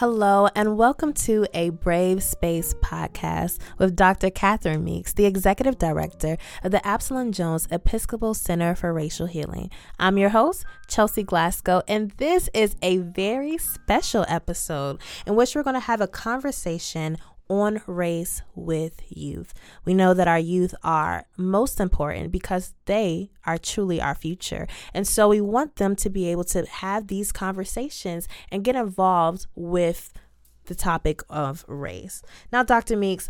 Hello, and welcome to a Brave Space podcast with Dr. Catherine Meeks, the Executive Director of the Absalom Jones Episcopal Center for Racial Healing. I'm your host, Chelsea Glasgow, and this is a very special episode in which we're going to have a conversation on race with youth. We know that our youth are most important because they are truly our future. And so we want them to be able to have these conversations and get involved with the topic of race. Now, Dr. Meeks,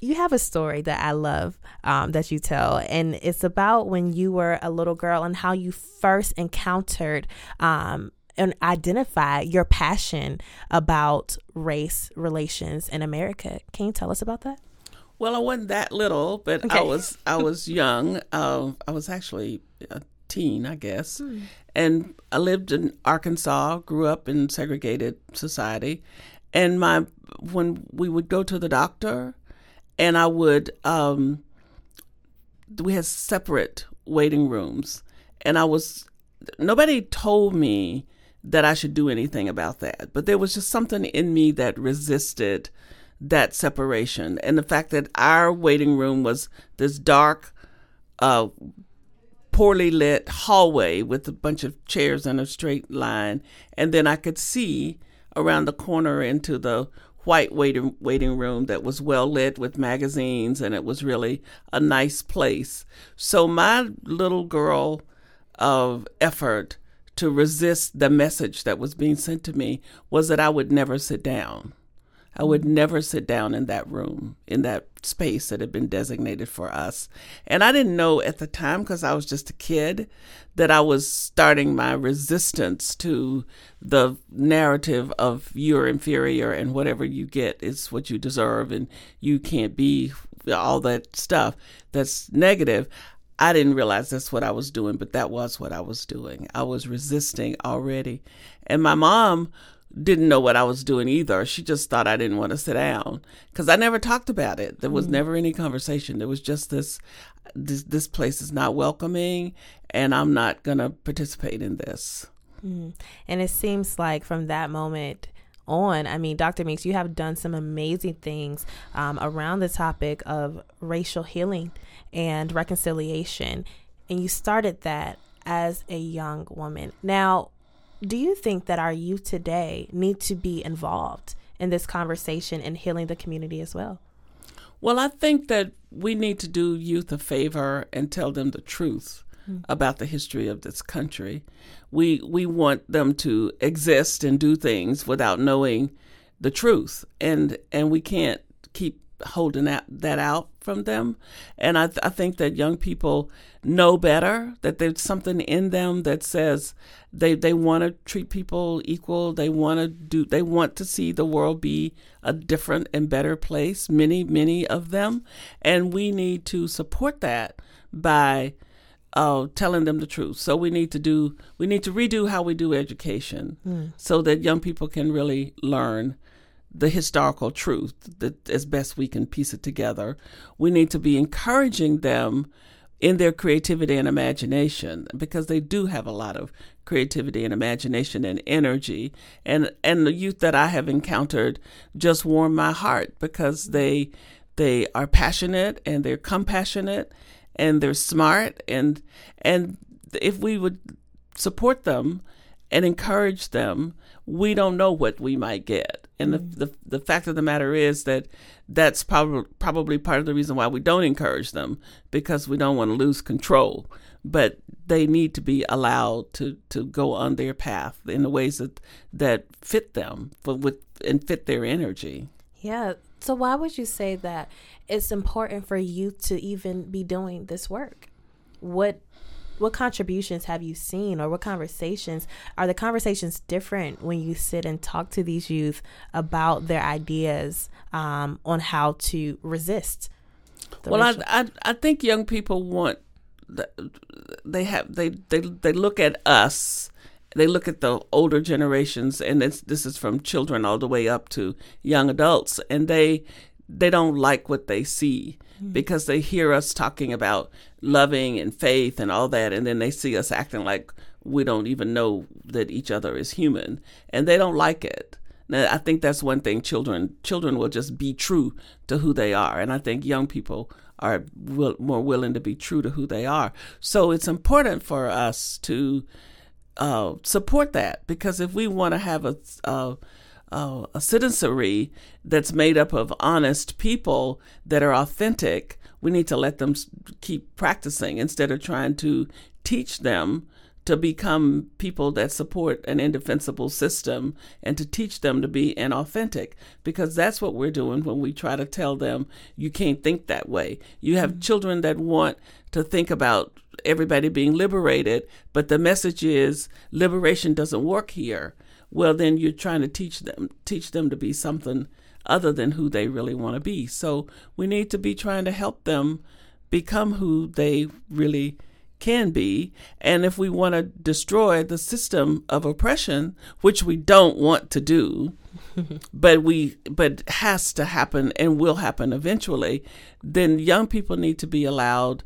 you have a story that I love um, that you tell, and it's about when you were a little girl and how you first encountered um, and identify your passion about race relations in America. Can you tell us about that? Well, I wasn't that little, but okay. I was I was young. Uh, I was actually a teen, I guess, hmm. and I lived in Arkansas. Grew up in segregated society, and my when we would go to the doctor, and I would um, we had separate waiting rooms, and I was nobody told me that I should do anything about that. But there was just something in me that resisted that separation. And the fact that our waiting room was this dark, uh, poorly lit hallway with a bunch of chairs in a straight line. And then I could see around the corner into the white waiting waiting room that was well lit with magazines and it was really a nice place. So my little girl of effort to resist the message that was being sent to me was that I would never sit down. I would mm. never sit down in that room, in that space that had been designated for us. And I didn't know at the time, because I was just a kid, that I was starting my resistance to the narrative of you're inferior and whatever you get is what you deserve and you can't be all that stuff that's negative. I didn't realize that's what I was doing, but that was what I was doing. I was resisting already. And my mom didn't know what I was doing either. She just thought I didn't want to sit down because I never talked about it. There was mm. never any conversation. There was just this, this, this place is not welcoming, and I'm not gonna participate in this. Mm. And it seems like from that moment on. I mean, Dr. Meeks, you have done some amazing things um, around the topic of racial healing and reconciliation. And you started that as a young woman. Now, do you think that our youth today need to be involved in this conversation and healing the community as well? Well, I think that we need to do youth a favor and tell them the truth mm. about the history of this country. We we want them to exist and do things without knowing the truth, and and we can't keep holding that, that out from them. And I, th- I think that young people know better, that there's something in them that says they, they want to treat people equal. They want to do, they want to see the world be a different and better place, many, many of them. And we need to support that by uh, telling them the truth. So we need to do, we need to redo how we do education mm. so that young people can really learn the historical truth that as best we can piece it together. We need to be encouraging them in their creativity and imagination because they do have a lot of creativity and imagination and energy and and the youth that I have encountered just warm my heart because they they are passionate and they're compassionate and they're smart and and if we would support them and encourage them we don't know what we might get. And the, mm. the, the fact of the matter is that that's probably probably part of the reason why we don't encourage them because we don't want to lose control. But they need to be allowed to, to go on their path in the ways that that fit them for with and fit their energy. Yeah. So why would you say that it's important for youth to even be doing this work? What what contributions have you seen or what conversations are the conversations different when you sit and talk to these youth about their ideas um, on how to resist well I, I, I think young people want they have they they, they look at us they look at the older generations and this is from children all the way up to young adults and they they don't like what they see mm-hmm. because they hear us talking about loving and faith and all that and then they see us acting like we don't even know that each other is human and they don't like it Now, I think that's one thing children children will just be true to who they are, and I think young people are will, more willing to be true to who they are. So it's important for us to uh, support that because if we want to have a, a a citizenry that's made up of honest people that are authentic, we need to let them keep practicing instead of trying to teach them to become people that support an indefensible system and to teach them to be inauthentic because that's what we're doing when we try to tell them you can't think that way. You have mm-hmm. children that want to think about everybody being liberated, but the message is liberation doesn't work here. Well, then you're trying to teach them teach them to be something other than who they really want to be. So we need to be trying to help them become who they really can be. And if we want to destroy the system of oppression, which we don't want to do, but we but has to happen and will happen eventually, then young people need to be allowed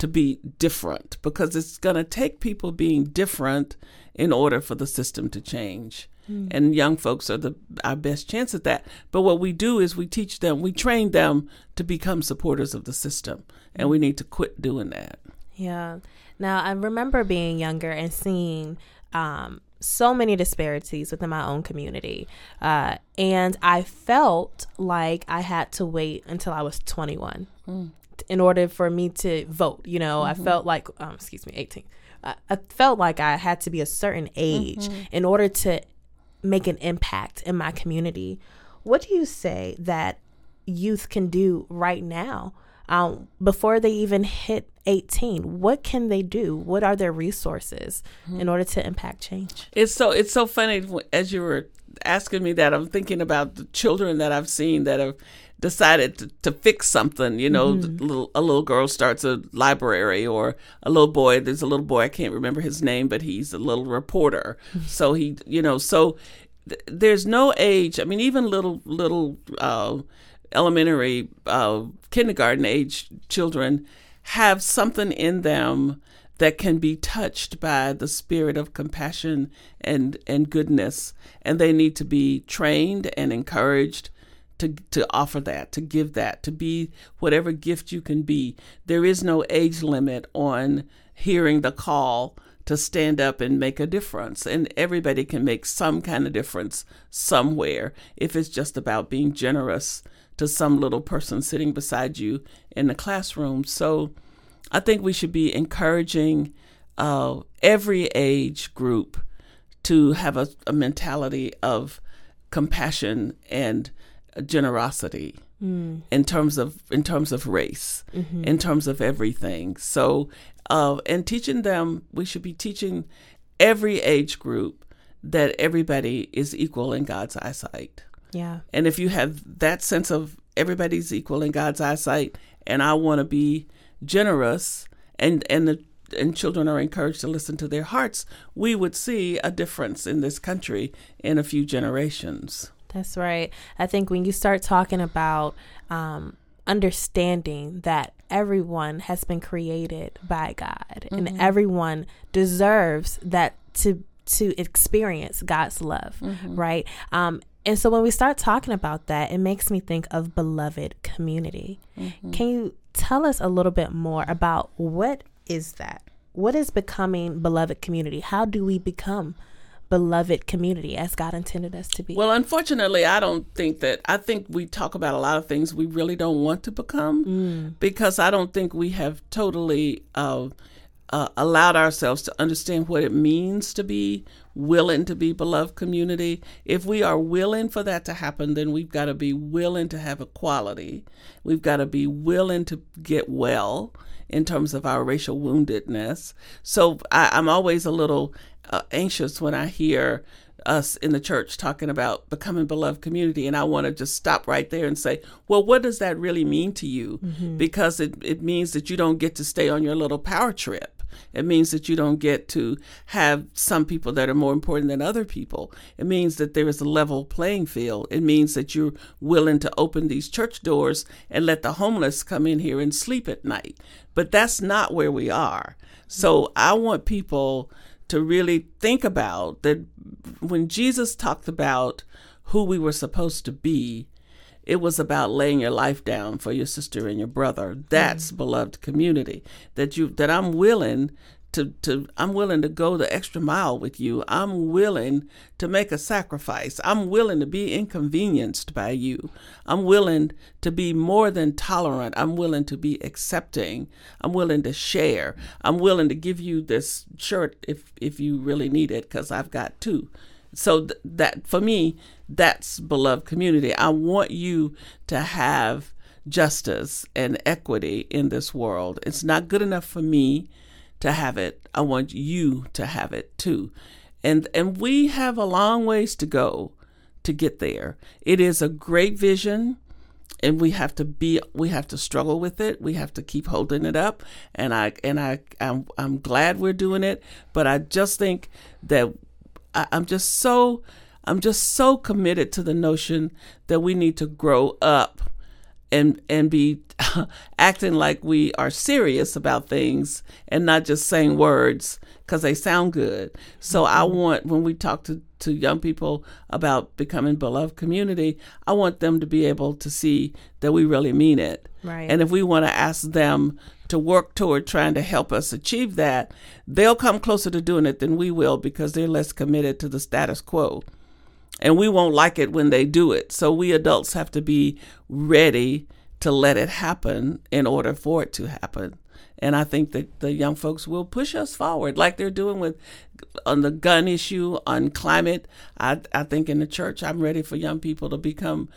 to be different because it's going to take people being different in order for the system to change. Mm. And young folks are the our best chance at that. But what we do is we teach them, we train them to become supporters of the system, and we need to quit doing that. Yeah. Now, I remember being younger and seeing um, so many disparities within my own community. Uh, and I felt like I had to wait until I was 21 mm. in order for me to vote. You know, mm-hmm. I felt like, um, excuse me, 18. I, I felt like I had to be a certain age mm-hmm. in order to make an impact in my community. What do you say that youth can do right now um, before they even hit 18 what can they do what are their resources mm-hmm. in order to impact change it's so it's so funny as you were asking me that i'm thinking about the children that i've seen that have decided to, to fix something you know mm-hmm. little, a little girl starts a library or a little boy there's a little boy i can't remember his name but he's a little reporter mm-hmm. so he you know so th- there's no age i mean even little little uh, elementary, uh, kindergarten age children have something in them that can be touched by the spirit of compassion and, and goodness. And they need to be trained and encouraged to, to offer that, to give that, to be whatever gift you can be. There is no age limit on hearing the call to stand up and make a difference. And everybody can make some kind of difference somewhere if it's just about being generous to some little person sitting beside you in the classroom. So I think we should be encouraging uh, every age group to have a, a mentality of compassion and generosity mm. in terms of in terms of race, mm-hmm. in terms of everything. So, uh, and teaching them, we should be teaching every age group that everybody is equal in God's eyesight. Yeah. And if you have that sense of everybody's equal in God's eyesight, and I want to be generous, and and the and children are encouraged to listen to their hearts, we would see a difference in this country in a few generations. That's right. I think when you start talking about um, understanding that everyone has been created by God mm-hmm. and everyone deserves that to to experience God's love, mm-hmm. right? Um, and so when we start talking about that, it makes me think of beloved community. Mm-hmm. Can you tell us a little bit more about what is that? What is becoming beloved community? How do we become beloved community as God intended us to be? Well, unfortunately, I don't think that. I think we talk about a lot of things we really don't want to become mm. because I don't think we have totally uh, uh, allowed ourselves to understand what it means to be willing to be beloved community. If we are willing for that to happen, then we've got to be willing to have equality. We've got to be willing to get well in terms of our racial woundedness. So I, am always a little uh, anxious when I hear us in the church talking about becoming beloved community and i want to just stop right there and say well what does that really mean to you mm-hmm. because it, it means that you don't get to stay on your little power trip it means that you don't get to have some people that are more important than other people. It means that there is a level playing field. It means that you're willing to open these church doors and let the homeless come in here and sleep at night. But that's not where we are. So I want people to really think about that when Jesus talked about who we were supposed to be, it was about laying your life down for your sister and your brother. That's mm-hmm. beloved community. That you that I'm willing to, to I'm willing to go the extra mile with you. I'm willing to make a sacrifice. I'm willing to be inconvenienced by you. I'm willing to be more than tolerant. I'm willing to be accepting. I'm willing to share. I'm willing to give you this shirt if if you really need it cuz I've got two. So th- that for me that's beloved community. I want you to have justice and equity in this world. It's not good enough for me to have it. I want you to have it too. And and we have a long ways to go to get there. It is a great vision and we have to be we have to struggle with it. We have to keep holding it up and I and I I'm, I'm glad we're doing it, but I just think that I, I'm just so I'm just so committed to the notion that we need to grow up and and be acting like we are serious about things and not just saying words because they sound good. So I mm-hmm. want when we talk to to young people about becoming beloved community, I want them to be able to see that we really mean it. Right. And if we want to ask them to work toward trying to help us achieve that, they'll come closer to doing it than we will because they're less committed to the status quo. And we won't like it when they do it. So we adults have to be ready to let it happen in order for it to happen. And I think that the young folks will push us forward, like they're doing with on the gun issue, on climate. I, I think in the church, I'm ready for young people to become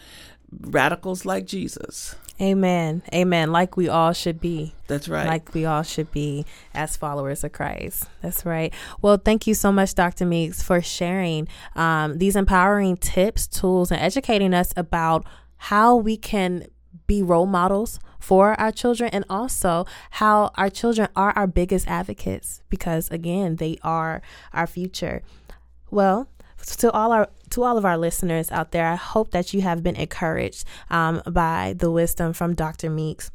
radicals like Jesus. Amen. Amen. Like we all should be. That's right. Like we all should be as followers of Christ. That's right. Well, thank you so much, Dr. Meeks, for sharing um, these empowering tips, tools, and educating us about how we can be role models for our children and also how our children are our biggest advocates because again they are our future well to all our to all of our listeners out there i hope that you have been encouraged um, by the wisdom from dr meeks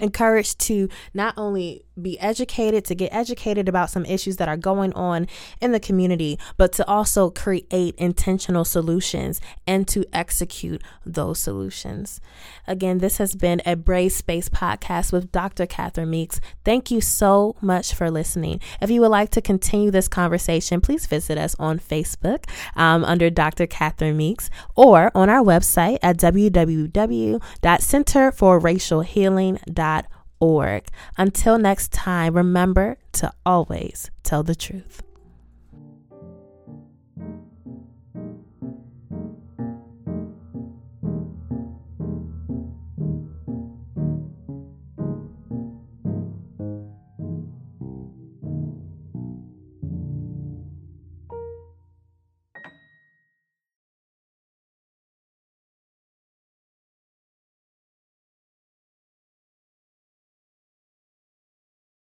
encouraged to not only be educated, to get educated about some issues that are going on in the community, but to also create intentional solutions and to execute those solutions. Again, this has been a Brave Space podcast with Dr. Catherine Meeks. Thank you so much for listening. If you would like to continue this conversation, please visit us on Facebook um, under Dr. Catherine Meeks or on our website at www.centerforracialhealing.org. Until next time, remember to always tell the truth.